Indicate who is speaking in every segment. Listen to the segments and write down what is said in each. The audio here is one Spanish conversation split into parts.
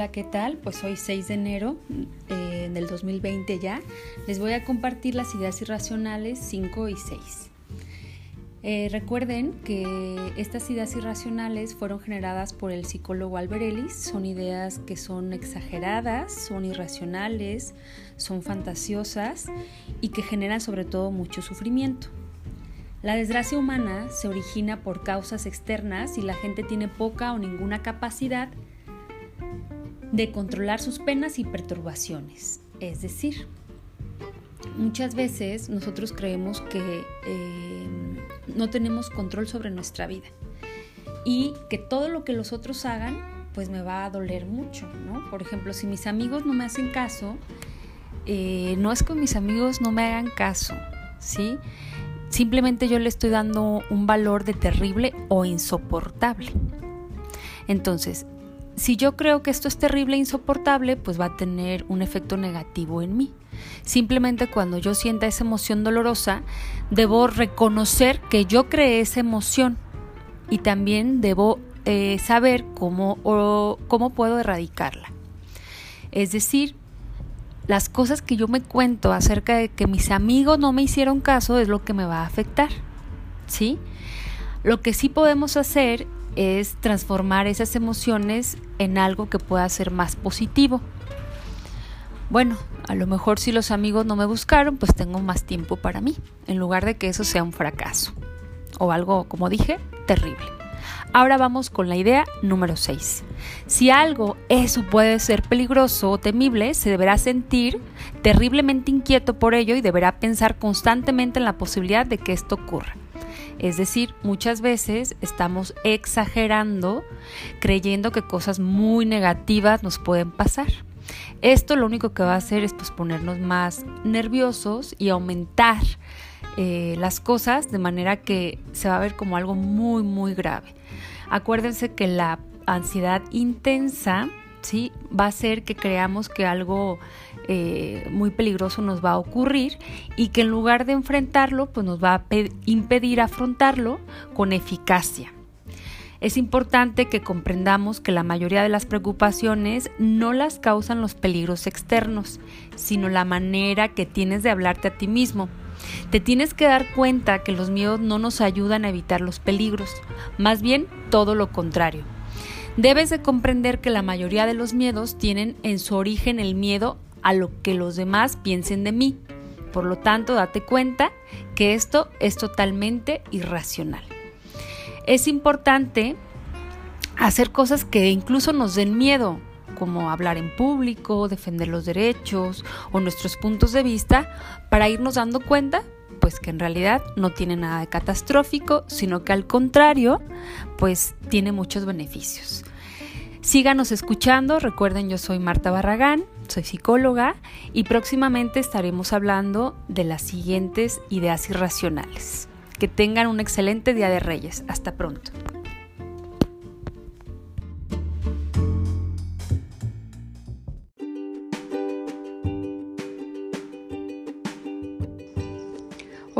Speaker 1: Hola, ¿qué tal? Pues hoy 6 de enero eh, del 2020 ya. Les voy a compartir las ideas irracionales 5 y 6. Eh, recuerden que estas ideas irracionales fueron generadas por el psicólogo Albert Ellis. Son ideas que son exageradas, son irracionales, son fantasiosas y que generan sobre todo mucho sufrimiento. La desgracia humana se origina por causas externas y la gente tiene poca o ninguna capacidad controlar sus penas y perturbaciones. Es decir, muchas veces nosotros creemos que eh, no tenemos control sobre nuestra vida y que todo lo que los otros hagan pues me va a doler mucho, ¿no? Por ejemplo, si mis amigos no me hacen caso, eh, no es que mis amigos no me hagan caso, ¿sí? Simplemente yo le estoy dando un valor de terrible o insoportable. Entonces, si yo creo que esto es terrible e insoportable, pues va a tener un efecto negativo en mí. Simplemente cuando yo sienta esa emoción dolorosa, debo reconocer que yo creé esa emoción y también debo eh, saber cómo, cómo puedo erradicarla. Es decir, las cosas que yo me cuento acerca de que mis amigos no me hicieron caso es lo que me va a afectar. ¿Sí? Lo que sí podemos hacer es transformar esas emociones en algo que pueda ser más positivo. Bueno, a lo mejor si los amigos no me buscaron, pues tengo más tiempo para mí, en lugar de que eso sea un fracaso o algo, como dije, terrible. Ahora vamos con la idea número 6. Si algo eso puede ser peligroso o temible, se deberá sentir terriblemente inquieto por ello y deberá pensar constantemente en la posibilidad de que esto ocurra. Es decir, muchas veces estamos exagerando creyendo que cosas muy negativas nos pueden pasar. Esto lo único que va a hacer es pues, ponernos más nerviosos y aumentar eh, las cosas de manera que se va a ver como algo muy, muy grave. Acuérdense que la ansiedad intensa ¿sí? va a hacer que creamos que algo eh, muy peligroso nos va a ocurrir y que en lugar de enfrentarlo, pues nos va a impedir afrontarlo con eficacia. Es importante que comprendamos que la mayoría de las preocupaciones no las causan los peligros externos, sino la manera que tienes de hablarte a ti mismo. Te tienes que dar cuenta que los miedos no nos ayudan a evitar los peligros, más bien todo lo contrario. Debes de comprender que la mayoría de los miedos tienen en su origen el miedo a lo que los demás piensen de mí. Por lo tanto, date cuenta que esto es totalmente irracional. Es importante hacer cosas que incluso nos den miedo, como hablar en público, defender los derechos o nuestros puntos de vista, para irnos dando cuenta pues que en realidad no tiene nada de catastrófico, sino que al contrario, pues tiene muchos beneficios. Síganos escuchando, recuerden yo soy Marta Barragán, soy psicóloga y próximamente estaremos hablando de las siguientes ideas irracionales. Que tengan un excelente Día de Reyes. Hasta pronto.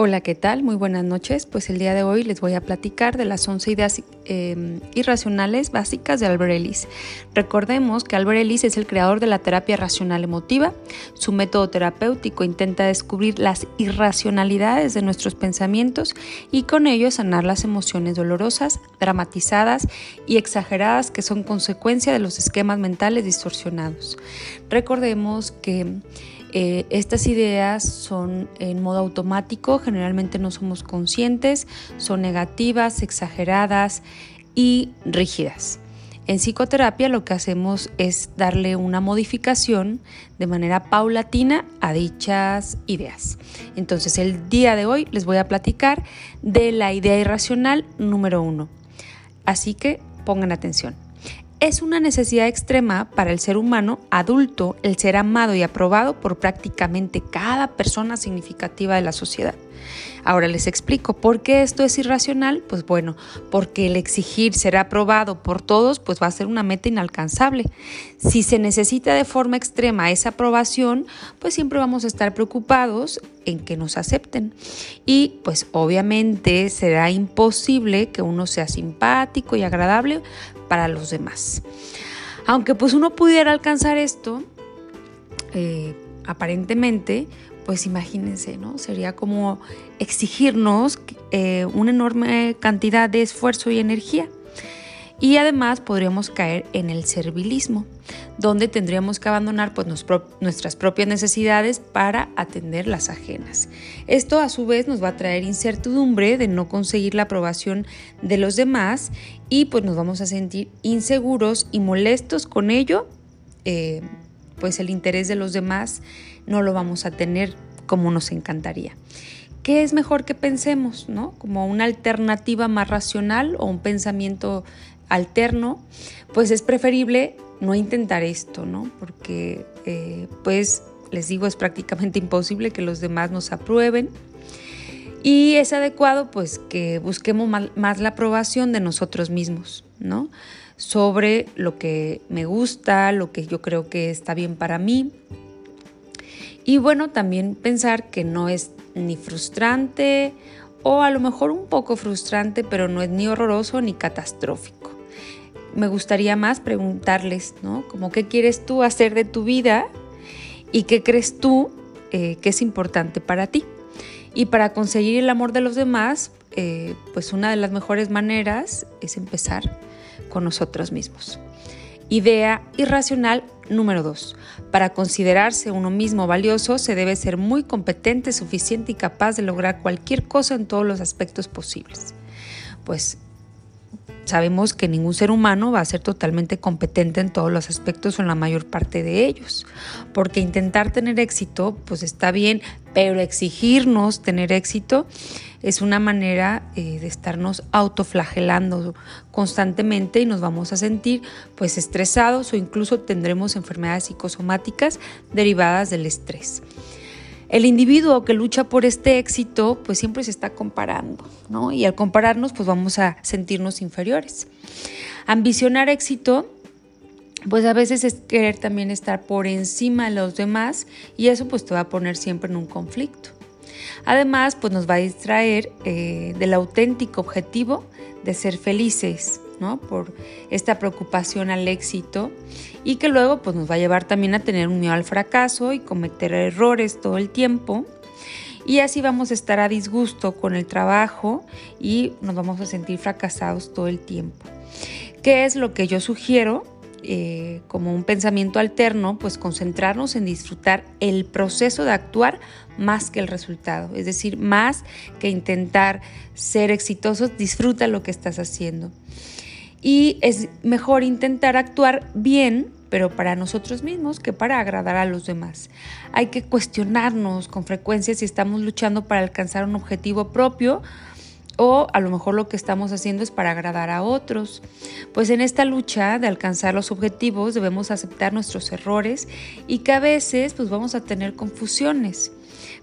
Speaker 1: Hola, ¿qué tal? Muy buenas noches. Pues el día de hoy les voy a platicar de las 11 ideas em, irracionales básicas de Albert Ellis. Recordemos que Albert Ellis es el creador de la terapia racional emotiva. Su método terapéutico intenta descubrir las irracionalidades de nuestros pensamientos y con ello sanar las emociones dolorosas, dramatizadas y exageradas que son consecuencia de los esquemas mentales distorsionados. Recordemos que eh, estas ideas son en modo automático, generalmente no somos conscientes, son negativas, exageradas y rígidas. En psicoterapia lo que hacemos es darle una modificación de manera paulatina a dichas ideas. Entonces el día de hoy les voy a platicar de la idea irracional número uno. Así que pongan atención. Es una necesidad extrema para el ser humano adulto el ser amado y aprobado por prácticamente cada persona significativa de la sociedad. Ahora les explico por qué esto es irracional. Pues bueno, porque el exigir ser aprobado por todos pues va a ser una meta inalcanzable. Si se necesita de forma extrema esa aprobación, pues siempre vamos a estar preocupados en que nos acepten. Y pues obviamente será imposible que uno sea simpático y agradable para los demás. Aunque pues uno pudiera alcanzar esto, eh, aparentemente, pues imagínense, ¿no? Sería como exigirnos eh, una enorme cantidad de esfuerzo y energía. Y además podríamos caer en el servilismo, donde tendríamos que abandonar pues, nuestras propias necesidades para atender las ajenas. Esto a su vez nos va a traer incertidumbre de no conseguir la aprobación de los demás y pues nos vamos a sentir inseguros y molestos con ello, eh, pues el interés de los demás no lo vamos a tener como nos encantaría. ¿Qué es mejor que pensemos, no? Como una alternativa más racional o un pensamiento alterno, pues es preferible no intentar esto, ¿no? Porque, eh, pues, les digo, es prácticamente imposible que los demás nos aprueben. Y es adecuado, pues, que busquemos más la aprobación de nosotros mismos, ¿no? Sobre lo que me gusta, lo que yo creo que está bien para mí. Y bueno, también pensar que no es ni frustrante o a lo mejor un poco frustrante, pero no es ni horroroso ni catastrófico me gustaría más preguntarles, ¿no? Como qué quieres tú hacer de tu vida y qué crees tú eh, que es importante para ti. Y para conseguir el amor de los demás, eh, pues una de las mejores maneras es empezar con nosotros mismos. Idea irracional número dos. Para considerarse uno mismo valioso se debe ser muy competente, suficiente y capaz de lograr cualquier cosa en todos los aspectos posibles. Pues Sabemos que ningún ser humano va a ser totalmente competente en todos los aspectos o en la mayor parte de ellos, porque intentar tener éxito, pues está bien, pero exigirnos tener éxito es una manera eh, de estarnos autoflagelando constantemente y nos vamos a sentir pues estresados o incluso tendremos enfermedades psicosomáticas derivadas del estrés. El individuo que lucha por este éxito, pues siempre se está comparando, ¿no? Y al compararnos, pues vamos a sentirnos inferiores. Ambicionar éxito, pues a veces es querer también estar por encima de los demás y eso pues te va a poner siempre en un conflicto. Además, pues nos va a distraer eh, del auténtico objetivo de ser felices, ¿no? Por esta preocupación al éxito y que luego pues nos va a llevar también a tener un miedo al fracaso y cometer errores todo el tiempo. Y así vamos a estar a disgusto con el trabajo y nos vamos a sentir fracasados todo el tiempo. ¿Qué es lo que yo sugiero? Eh, como un pensamiento alterno, pues concentrarnos en disfrutar el proceso de actuar más que el resultado. Es decir, más que intentar ser exitosos, disfruta lo que estás haciendo. Y es mejor intentar actuar bien, pero para nosotros mismos que para agradar a los demás. Hay que cuestionarnos con frecuencia si estamos luchando para alcanzar un objetivo propio o a lo mejor lo que estamos haciendo es para agradar a otros. Pues en esta lucha de alcanzar los objetivos debemos aceptar nuestros errores y que a veces pues vamos a tener confusiones,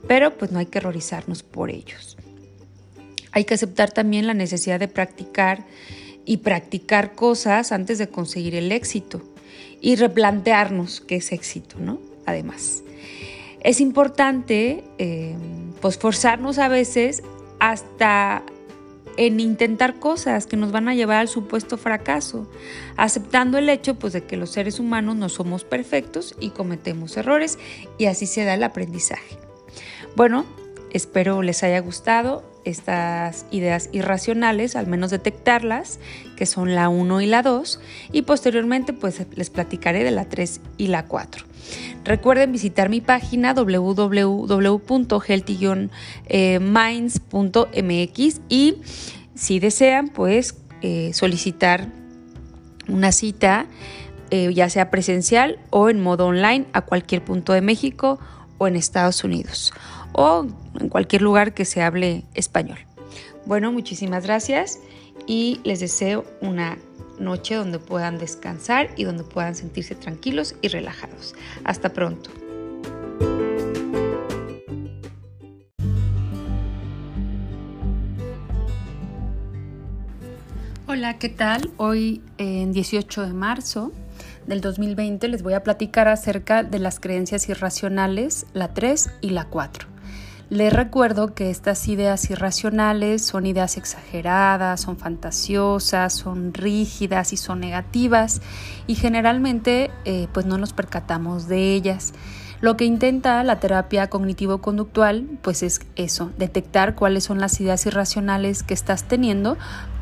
Speaker 1: pero pues no hay que horrorizarnos por ellos. Hay que aceptar también la necesidad de practicar y practicar cosas antes de conseguir el éxito y replantearnos qué es éxito, ¿no? Además, es importante eh, pues forzarnos a veces hasta en intentar cosas que nos van a llevar al supuesto fracaso, aceptando el hecho pues de que los seres humanos no somos perfectos y cometemos errores y así se da el aprendizaje. Bueno, espero les haya gustado estas ideas irracionales, al menos detectarlas, que son la 1 y la 2, y posteriormente pues les platicaré de la 3 y la 4. Recuerden visitar mi página www.healthy-minds.mx y si desean pues eh, solicitar una cita eh, ya sea presencial o en modo online a cualquier punto de México o en Estados Unidos o en cualquier lugar que se hable español. Bueno, muchísimas gracias y les deseo una noche donde puedan descansar y donde puedan sentirse tranquilos y relajados. Hasta pronto. Hola, ¿qué tal? Hoy en 18 de marzo del 2020 les voy a platicar acerca de las creencias irracionales, la 3 y la 4. Les recuerdo que estas ideas irracionales son ideas exageradas, son fantasiosas, son rígidas y son negativas y generalmente eh, pues no nos percatamos de ellas. Lo que intenta la terapia cognitivo-conductual pues es eso, detectar cuáles son las ideas irracionales que estás teniendo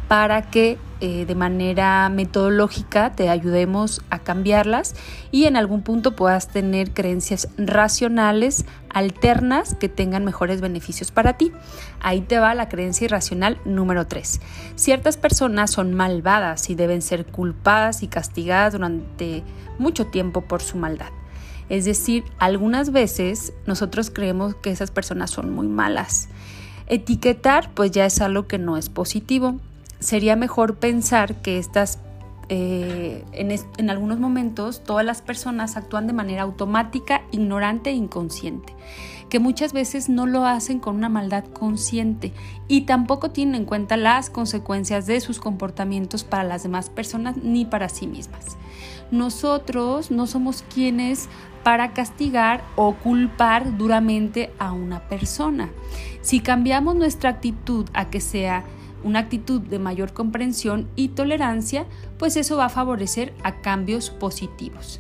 Speaker 1: para que eh, de manera metodológica te ayudemos a cambiarlas y en algún punto puedas tener creencias racionales alternas que tengan mejores beneficios para ti. Ahí te va la creencia irracional número 3. Ciertas personas son malvadas y deben ser culpadas y castigadas durante mucho tiempo por su maldad. Es decir, algunas veces nosotros creemos que esas personas son muy malas. Etiquetar pues ya es algo que no es positivo sería mejor pensar que estas, eh, en, algunos momentos todas las personas actúan de manera automática, ignorante e inconsciente, que muchas veces no lo hacen con una maldad consciente y tampoco tienen en cuenta las consecuencias de sus comportamientos para las demás personas ni para sí mismas. Nosotros no somos quienes para castigar o culpar duramente a una persona. Si cambiamos nuestra actitud a que sea una actitud de mayor comprensión y tolerancia, pues eso va a favorecer a cambios positivos.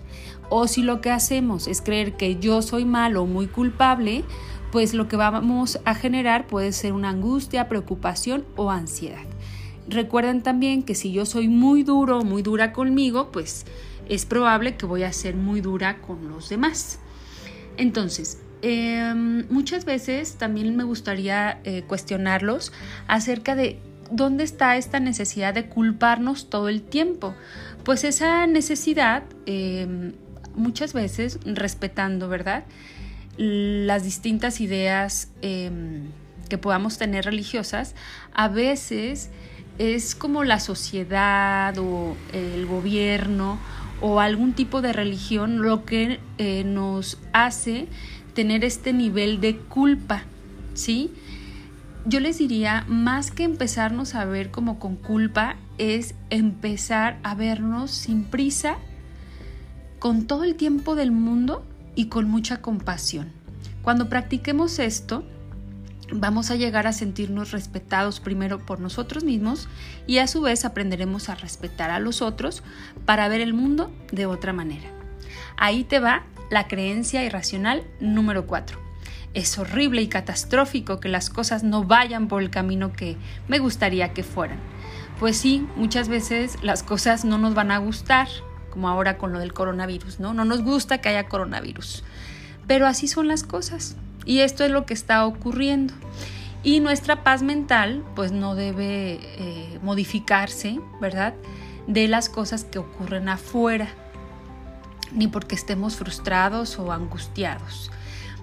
Speaker 1: O si lo que hacemos es creer que yo soy malo o muy culpable, pues lo que vamos a generar puede ser una angustia, preocupación o ansiedad. Recuerden también que si yo soy muy duro o muy dura conmigo, pues es probable que voy a ser muy dura con los demás. Entonces, em, muchas veces también me gustaría eh, cuestionarlos acerca de ¿dónde está esta necesidad de culparnos todo el tiempo? Pues esa necesidad, em, muchas veces, respetando, ¿verdad? Las distintas ideas em, que podamos tener religiosas, a veces es como la sociedad o el gobierno o algún tipo de religión lo que eh, nos hace tener este nivel de culpa, ¿sí? Yo les diría, más que empezarnos a ver como con culpa, es empezar a vernos sin prisa, con todo el tiempo del mundo y con mucha compasión. Cuando practiquemos esto, vamos a llegar a sentirnos respetados primero por nosotros mismos y a su vez aprenderemos a respetar a los otros para ver el mundo de otra manera. Ahí te va la creencia irracional número 4 es horrible y catastrófico que las cosas no vayan por el camino que me gustaría que fueran. Pues sí, muchas veces las cosas no nos van a gustar, como ahora con lo del coronavirus, ¿no? No nos gusta que haya coronavirus. Pero así son las cosas. Y esto es lo que está ocurriendo. Y nuestra paz mental, pues no debe eh, modificarse, ¿verdad? De las cosas que ocurren afuera, ni porque estemos frustrados o angustiados.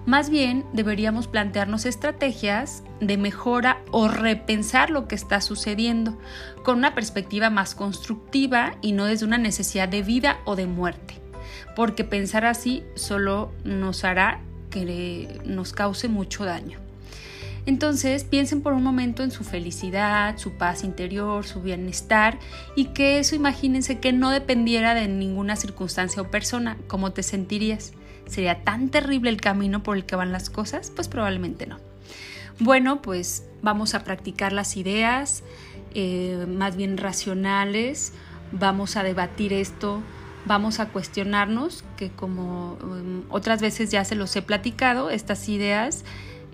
Speaker 1: Más bien deberíamos plantearnos estrategias de mejora o repensar lo que está sucediendo con una perspectiva más constructiva y no desde una necesidad de vida o de muerte, porque pensar así solo nos hará que nos cause mucho daño. Entonces piensen por un momento en su felicidad, su paz interior, su bienestar y que eso imagínense que no dependiera de ninguna circunstancia o persona, ¿cómo te sentirías? ¿Sería tan terrible el camino por el que van las cosas? Pues probablemente no. Bueno, pues vamos a practicar las ideas eh, más bien racionales, vamos a debatir esto, vamos a cuestionarnos, que como um, otras veces ya se los he platicado, estas ideas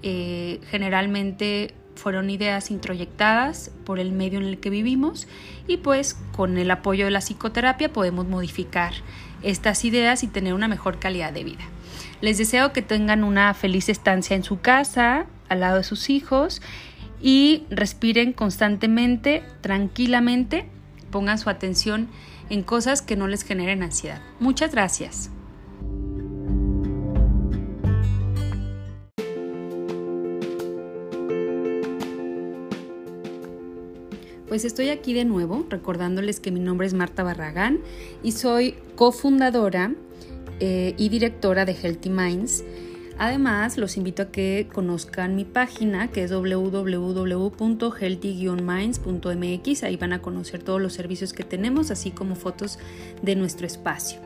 Speaker 1: eh, generalmente fueron ideas introyectadas por el medio en el que vivimos y pues con el apoyo de la psicoterapia podemos modificar estas ideas y tener una mejor calidad de vida. Les deseo que tengan una feliz estancia en su casa, al lado de sus hijos y respiren constantemente, tranquilamente, pongan su atención en cosas que no les generen ansiedad. Muchas gracias. Pues estoy aquí de nuevo recordándoles que mi nombre es Marta Barragán y soy cofundadora eh, y directora de Healthy Minds. Además, los invito a que conozcan mi página que es www.healthy-minds.mx. Ahí van a conocer todos los servicios que tenemos, así como fotos de nuestro espacio.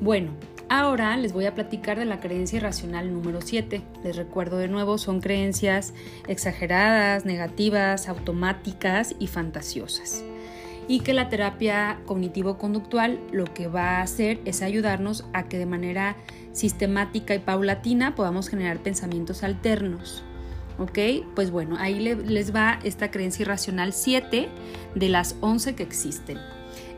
Speaker 1: Bueno, Ahora les voy a platicar de la creencia irracional número 7. Les recuerdo de nuevo, son creencias exageradas, negativas, automáticas y fantasiosas. Y que la terapia cognitivo-conductual lo que va a hacer es ayudarnos a que de manera sistemática y paulatina podamos generar pensamientos alternos. ¿Ok? Pues bueno, ahí les va esta creencia irracional 7 de las 11 que existen.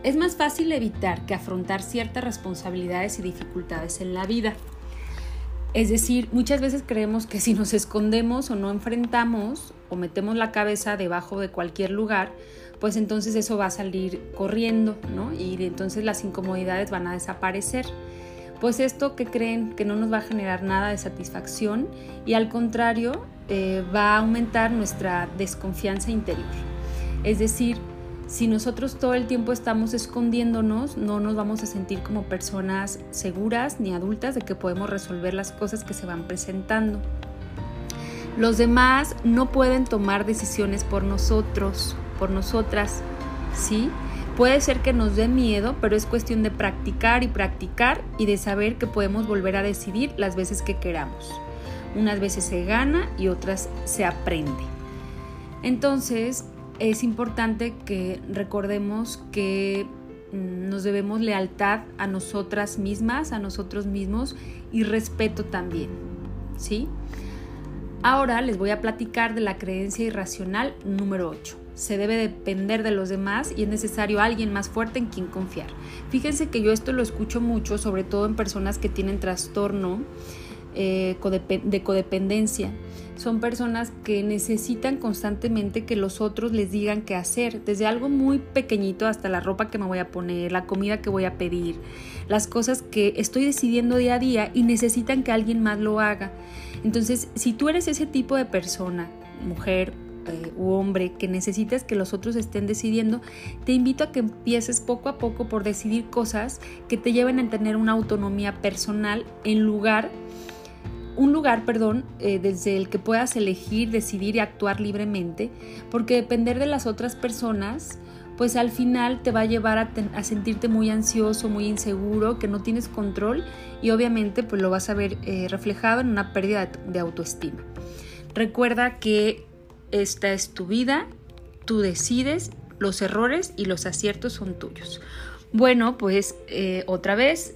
Speaker 1: Es más fácil evitar que afrontar ciertas responsabilidades y dificultades en la vida. Es decir, muchas veces creemos que si nos escondemos o no enfrentamos o metemos la cabeza debajo de cualquier lugar, pues entonces eso va a salir corriendo, ¿no? Y entonces las incomodidades van a desaparecer. Pues esto que creen que no nos va a generar nada de satisfacción y al contrario eh, va a aumentar nuestra desconfianza interior. Es decir, si nosotros todo el tiempo estamos escondiéndonos, no nos vamos a sentir como personas seguras ni adultas de que podemos resolver las cosas que se van presentando. Los demás no pueden tomar decisiones por nosotros, por nosotras, ¿sí? Puede ser que nos dé miedo, pero es cuestión de practicar y practicar y de saber que podemos volver a decidir las veces que queramos. Unas veces se gana y otras se aprende. Entonces, es importante que recordemos que mm, nos debemos lealtad a nosotras mismas, a nosotros mismos y respeto también, ¿sí? Ahora les voy a platicar de la creencia irracional número 8. Se debe depender de los demás y es necesario alguien más fuerte en quien confiar. Fíjense que yo esto lo escucho mucho, sobre todo en personas que tienen trastorno eh, de codependencia son personas que necesitan constantemente que los otros les digan qué hacer, desde algo muy pequeñito hasta la ropa que me voy a poner, la comida que voy a pedir, las cosas que estoy decidiendo día a día y necesitan que alguien más lo haga. Entonces, si tú eres ese tipo de persona, mujer, eh, u hombre que necesitas que los otros estén decidiendo, te invito a que empieces poco a poco por decidir cosas que te lleven a tener una autonomía personal en lugar un lugar, perdón, eh, desde el que puedas elegir, decidir y actuar libremente, porque depender de las otras personas, pues al final te va a llevar a, sentirte muy ansioso, muy inseguro, que no tienes control y obviamente pues lo vas a ver eh, reflejado en una pérdida de, autoestima. Recuerda que esta es tu vida, tú decides, los errores y los aciertos son tuyos. Bueno, pues eh, otra vez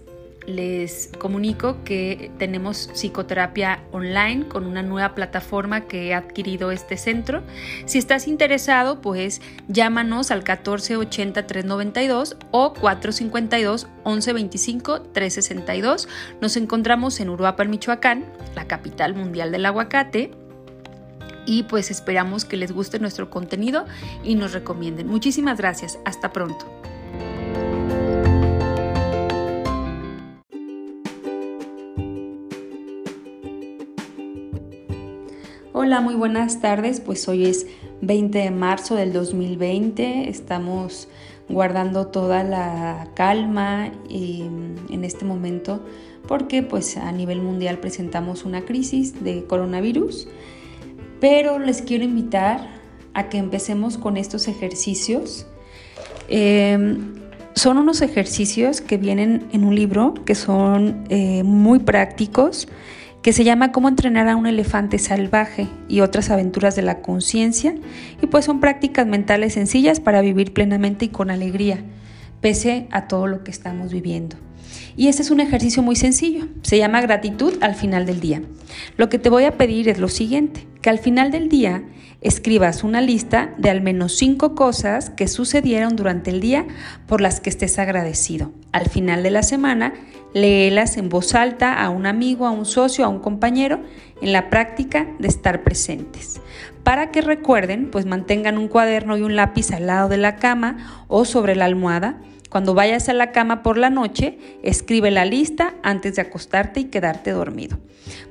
Speaker 1: les comunico que tenemos psicoterapia online con una nueva plataforma que ha adquirido este centro. Si estás interesado, pues llámanos al 1480 392 o 452 1125 362. Nos encontramos en Uruapan, Michoacán, la capital mundial del aguacate. Y pues esperamos que les guste nuestro contenido y nos recomienden. Muchísimas gracias. Hasta pronto. Hola, muy buenas tardes. Pues hoy es 20 de marzo del 2020. Estamos guardando toda la calma em, en este momento porque pues a nivel mundial presentamos una crisis de coronavirus. Pero les quiero invitar a que empecemos con estos ejercicios. Em, son unos ejercicios que vienen en un libro que son eh, muy prácticos que se llama Cómo entrenar a un elefante salvaje y otras aventuras de la conciencia, y pues son prácticas mentales sencillas para vivir plenamente y con alegría, pese a todo lo que estamos viviendo. Y este es un ejercicio muy sencillo, se llama gratitud al final del día. Lo que te voy a pedir es lo siguiente, que al final del día escribas una lista de al menos cinco cosas que sucedieron durante el día por las que estés agradecido. Al final de la semana, léelas en voz alta a un amigo, a un socio, a un compañero, en la práctica de estar presentes. Para que recuerden, pues mantengan un cuaderno y un lápiz al lado de la cama o sobre la almohada cuando vayas a la cama por la noche, escribe la lista antes de acostarte y quedarte dormido.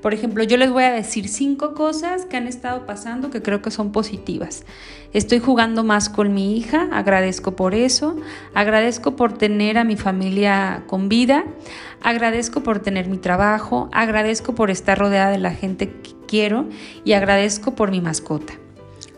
Speaker 1: Por ejemplo, yo les voy a decir cinco cosas que han estado pasando que creo que son positivas. Estoy jugando más con mi hija, agradezco por eso. Agradezco por tener a mi familia con vida. Agradezco por tener mi trabajo. Agradezco por estar rodeada de la gente que quiero. Y agradezco por mi mascota.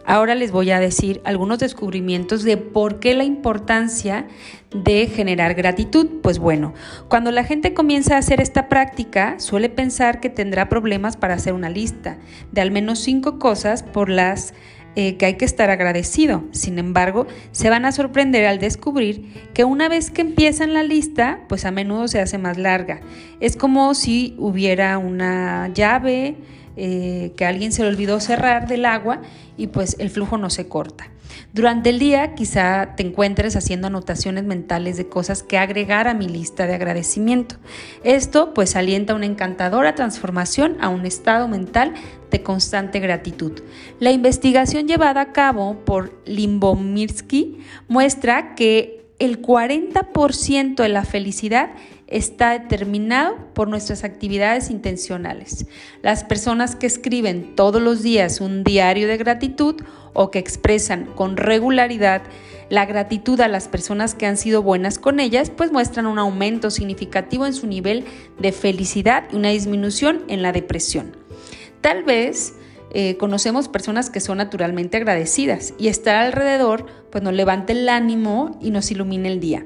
Speaker 1: Ahora les voy a decir algunos descubrimientos de por qué la importancia de generar gratitud. Pues bueno, cuando la gente comienza a hacer esta práctica, suele pensar que tendrá problemas para hacer una lista de al menos cinco cosas por las eh, que hay que estar agradecido. Sin embargo, se van a sorprender al descubrir que una vez que empiezan la lista, pues a menudo se hace más larga. Es como si hubiera una llave eh, que alguien se le olvidó cerrar del agua y pues el flujo no se corta. Durante el día quizá te encuentres haciendo anotaciones mentales de cosas que agregar a mi lista de agradecimiento. Esto pues alienta una encantadora transformación a un estado mental de constante gratitud. La investigación llevada a cabo por Limbomirsky muestra que el 40% de la felicidad está determinado por nuestras actividades intencionales. Las personas que escriben todos los días un diario de gratitud o que expresan con regularidad la gratitud a las personas que han sido buenas con ellas, pues muestran un aumento significativo en su nivel de felicidad y una disminución en la depresión. Tal vez eh, conocemos personas que son naturalmente agradecidas y estar alrededor pues nos levanta el ánimo y nos ilumina el día.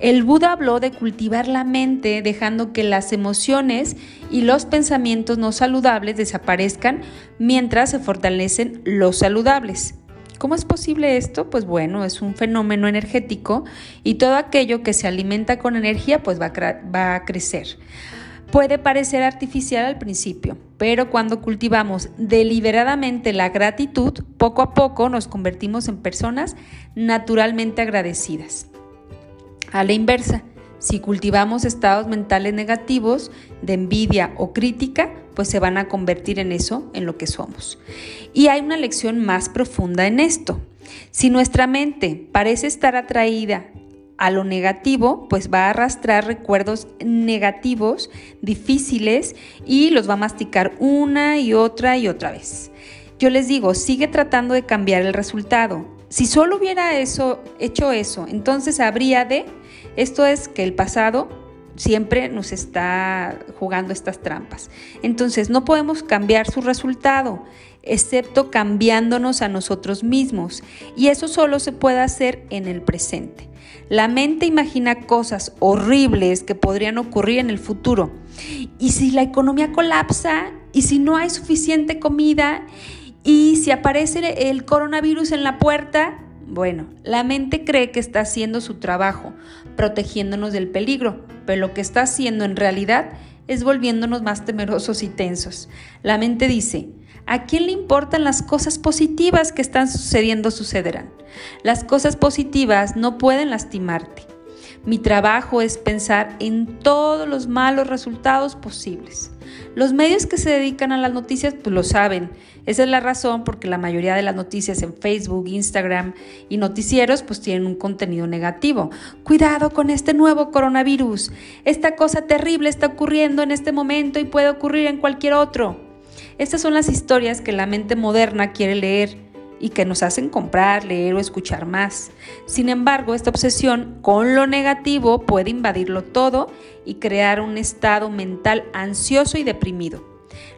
Speaker 1: El Buda habló de cultivar la mente dejando que las emociones y los pensamientos no saludables desaparezcan mientras se fortalecen los saludables. ¿Cómo es posible esto? Pues bueno, es un fenómeno energético y todo aquello que se alimenta con energía pues va a, va a crecer. Puede parecer artificial al principio, pero cuando cultivamos deliberadamente la gratitud, poco a poco nos convertimos en personas naturalmente agradecidas. A la inversa, si cultivamos estados mentales negativos de envidia o crítica, pues se van a convertir en eso, en lo que somos. Y hay una lección más profunda en esto. Si nuestra mente parece estar atraída a lo negativo, pues va a arrastrar recuerdos negativos, difíciles, y los va a masticar una y otra y otra vez. Yo les digo, sigue tratando de cambiar el resultado. Si solo hubiera eso, hecho eso, entonces habría de esto es que el pasado siempre nos está jugando estas trampas. Entonces no podemos cambiar su resultado, excepto cambiándonos a nosotros mismos. Y eso solo se puede hacer en el presente. La mente imagina cosas horribles que podrían ocurrir en el futuro. Y si la economía colapsa, y si no hay suficiente comida, y si aparece el coronavirus en la puerta, bueno, la mente cree que está haciendo su trabajo, protegiéndonos del peligro, pero lo que está haciendo en realidad es volviéndonos más temerosos y tensos. La mente dice, ¿a quién le importan las cosas positivas que están sucediendo sucederán? Las cosas positivas no pueden lastimarte. Mi trabajo es pensar en todos los malos resultados posibles. Los medios que se dedican a las noticias pues lo saben. Esa es la razón porque la mayoría de las noticias en Facebook, Instagram y noticieros pues tienen un contenido negativo. Cuidado con este nuevo coronavirus. Esta cosa terrible está ocurriendo en este momento y puede ocurrir en cualquier otro. Estas son las historias que la mente moderna quiere leer y que nos hacen comprar, leer o escuchar más. Sin embargo, esta obsesión con lo negativo puede invadirlo todo y crear un estado mental ansioso y deprimido.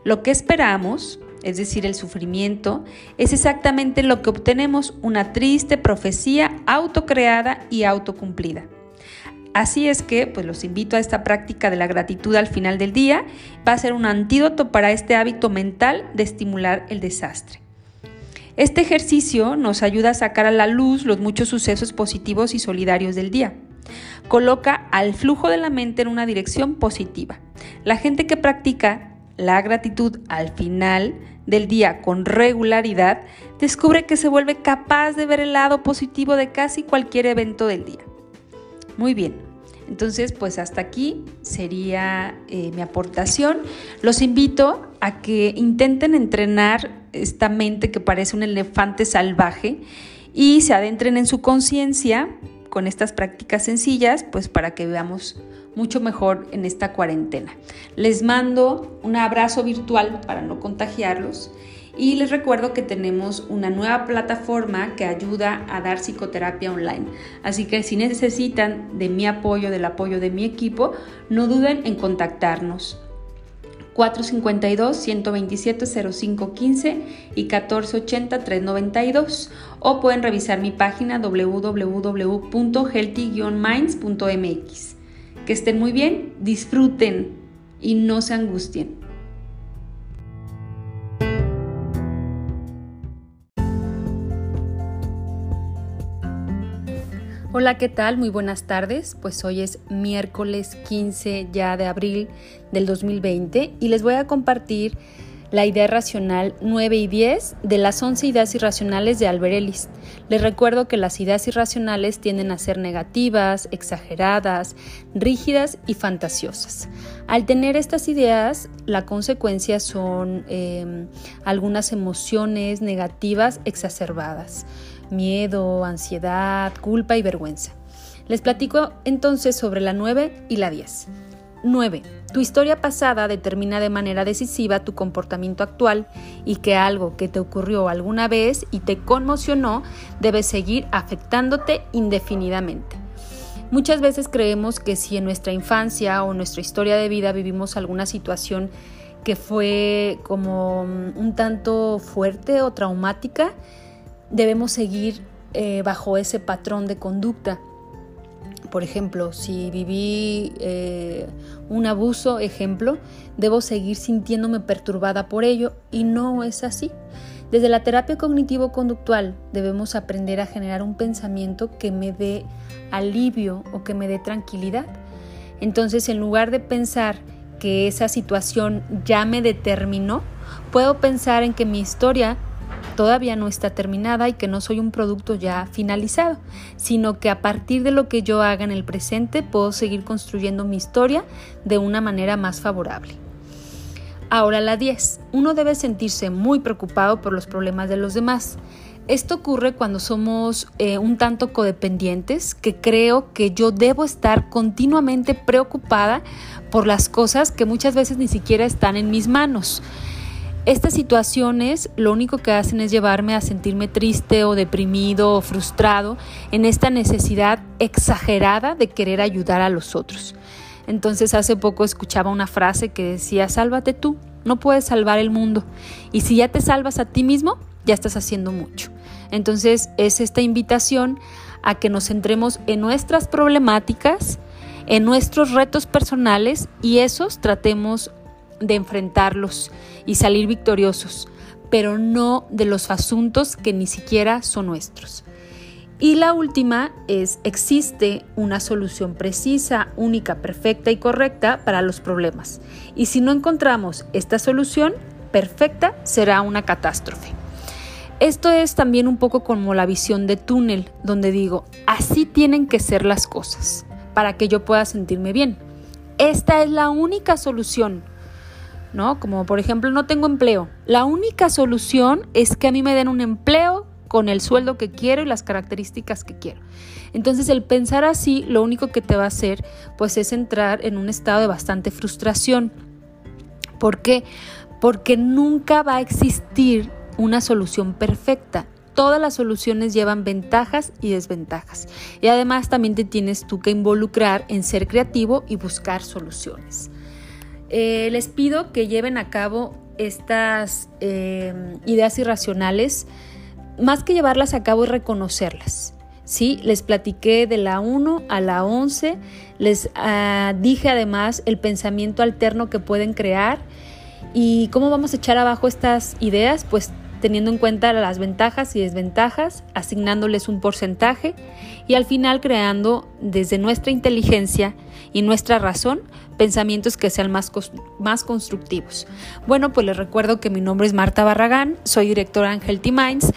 Speaker 1: Lo que esperamos, es decir, el sufrimiento, es exactamente lo que obtenemos, una triste profecía autocreada y autocumplida. Así es que, pues los invito a esta práctica de la gratitud al final del día. Va a ser un antídoto para este hábito mental de estimular el desastre. Este ejercicio nos ayuda a sacar a la luz los muchos sucesos positivos y solidarios del día. Coloca al flujo de la mente en una dirección positiva. La gente que practica la gratitud al final del día con regularidad descubre que se vuelve capaz de ver el lado positivo de casi cualquier evento del día. Muy bien, entonces, pues hasta aquí sería eh, mi aportación. Los invito a que intenten entrenar esta mente que parece un elefante salvaje y se adentren en su conciencia con estas prácticas sencillas, pues para que veamos mucho mejor en esta cuarentena. Les mando un abrazo virtual para no contagiarlos y les recuerdo que tenemos una nueva plataforma que ayuda a dar psicoterapia online. Así que si necesitan de mi apoyo, del apoyo de mi equipo, no duden en contactarnos. 452-127-0515 y 1480-392 o pueden revisar mi página www.healthy-minds.mx. Que estén muy bien, disfruten y no se angustien. Hola, ¿qué tal? Muy buenas tardes. Pues hoy es miércoles 15 ya de abril del 2020 y les voy a compartir la idea racional 9 y 10 de las 11 ideas irracionales de Albert Ellis. Les recuerdo que las ideas irracionales tienden a ser negativas, exageradas, rígidas y fantasiosas. Al tener estas ideas, la consecuencia son em, algunas emociones negativas exacerbadas miedo, ansiedad, culpa y vergüenza. Les platico entonces sobre la 9 y la 10. 9. Tu historia pasada determina de manera decisiva tu comportamiento actual y que algo que te ocurrió alguna vez y te conmocionó debe seguir afectándote indefinidamente. Muchas veces creemos que si en nuestra infancia o nuestra historia de vida vivimos alguna situación que fue como un tanto fuerte o traumática, debemos seguir eh, bajo ese patrón de conducta. Por ejemplo, si viví eh, un abuso, ejemplo, debo seguir sintiéndome perturbada por ello y no es así. Desde la terapia cognitivo-conductual debemos aprender a generar un pensamiento que me dé alivio o que me dé tranquilidad. Entonces, en lugar de pensar que esa situación ya me determinó, puedo pensar en que mi historia todavía no está terminada y que no soy un producto ya finalizado, sino que a partir de lo que yo haga en el presente puedo seguir construyendo mi historia de una manera más favorable. Ahora la 10. Uno debe sentirse muy preocupado por los problemas de los demás. Esto ocurre cuando somos eh, un tanto codependientes, que creo que yo debo estar continuamente preocupada por las cosas que muchas veces ni siquiera están en mis manos. Estas situaciones lo único que hacen es llevarme a sentirme triste o deprimido o frustrado en esta necesidad exagerada de querer ayudar a los otros. Entonces hace poco escuchaba una frase que decía, sálvate tú, no puedes salvar el mundo. Y si ya te salvas a ti mismo, ya estás haciendo mucho. Entonces es esta invitación a que nos centremos en nuestras problemáticas, en nuestros retos personales y esos tratemos de enfrentarlos y salir victoriosos, pero no de los asuntos que ni siquiera son nuestros. Y la última es, existe una solución precisa, única, perfecta y correcta para los problemas. Y si no encontramos esta solución perfecta, será una catástrofe. Esto es también un poco como la visión de túnel, donde digo, así tienen que ser las cosas, para que yo pueda sentirme bien. Esta es la única solución ¿no? Como por ejemplo, no tengo empleo. La única solución es que a mí me den un empleo con el sueldo que quiero y las características que quiero. Entonces el pensar así lo único que te va a hacer pues es entrar en un estado de bastante frustración. ¿Por qué? Porque nunca va a existir una solución perfecta. Todas las soluciones llevan ventajas y desventajas. Y además también te tienes tú que involucrar en ser creativo y buscar soluciones. Eh, les pido que lleven a cabo estas eh, ideas irracionales, más que llevarlas a cabo y reconocerlas. ¿sí? Les platiqué de la 1 a la 11, les ah, dije además el pensamiento alterno que pueden crear y cómo vamos a echar abajo estas ideas, pues teniendo en cuenta las ventajas y desventajas, asignándoles un porcentaje y al final creando desde nuestra inteligencia y nuestra razón pensamientos que sean más, más constructivos. Bueno, pues les recuerdo que mi nombre es Marta Barragán, soy directora en Healthy Minds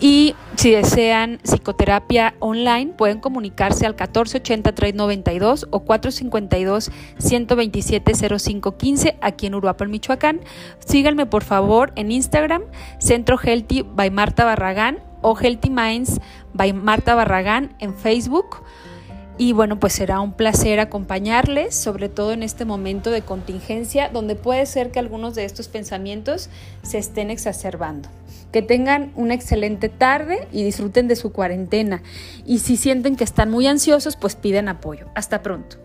Speaker 1: y si desean psicoterapia online pueden comunicarse al 1480-392 o 452-127-0515 aquí en Uruapan, Michoacán. Síganme por favor en Instagram, Centro Healthy by Marta Barragán o Healthy Minds by Marta Barragán en Facebook. Y bueno, pues será un placer acompañarles, sobre todo en este momento de contingencia, donde puede ser que algunos de estos pensamientos se estén exacerbando. Que tengan una excelente tarde y disfruten de su cuarentena. Y si sienten que están muy ansiosos, pues piden apoyo. Hasta pronto.